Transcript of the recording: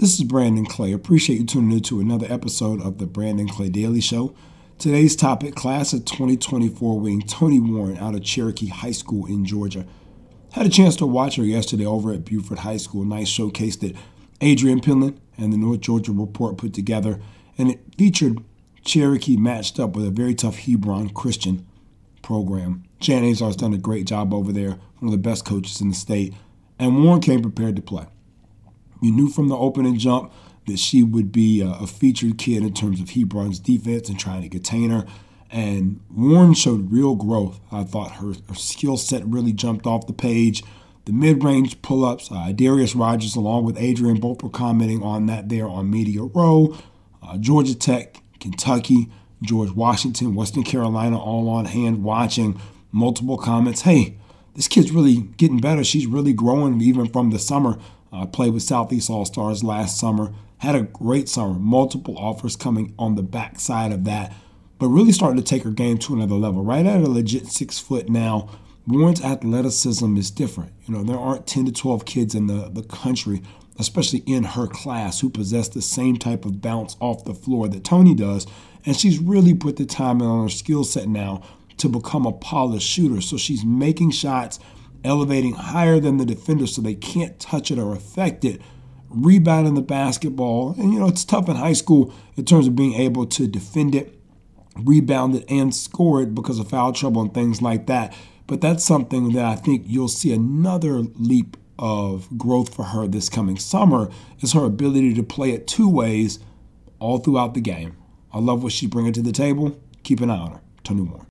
This is Brandon Clay. Appreciate you tuning in to another episode of the Brandon Clay Daily Show. Today's topic class of 2024 wing Toni Warren out of Cherokee High School in Georgia. Had a chance to watch her yesterday over at Buford High School. Nice showcase that Adrian Penland and the North Georgia Report put together, and it featured Cherokee matched up with a very tough Hebron Christian program. Jan Azar's done a great job over there, one of the best coaches in the state, and Warren came prepared to play. You knew from the opening jump that she would be a, a featured kid in terms of Hebron's defense and trying to contain her. And Warren showed real growth. I thought her, her skill set really jumped off the page. The mid range pull ups, uh, Darius Rogers along with Adrian both were commenting on that there on Media Row. Uh, Georgia Tech, Kentucky, George Washington, Western Carolina all on hand watching. Multiple comments. Hey, this kid's really getting better. She's really growing even from the summer. I played with Southeast All Stars last summer. Had a great summer. Multiple offers coming on the backside of that, but really started to take her game to another level. Right at a legit six foot now. Warren's athleticism is different. You know, there aren't 10 to 12 kids in the, the country, especially in her class, who possess the same type of bounce off the floor that Toni does. And she's really put the time in on her skill set now to become a polished shooter. So she's making shots elevating higher than the defender so they can't touch it or affect it, rebounding the basketball. And, you know, it's tough in high school in terms of being able to defend it, rebound it, and score it because of foul trouble and things like that. But that's something that I think you'll see another leap of growth for her this coming summer is her ability to play it two ways all throughout the game. I love what she's bringing to the table. Keep an eye on her. Toni Warren.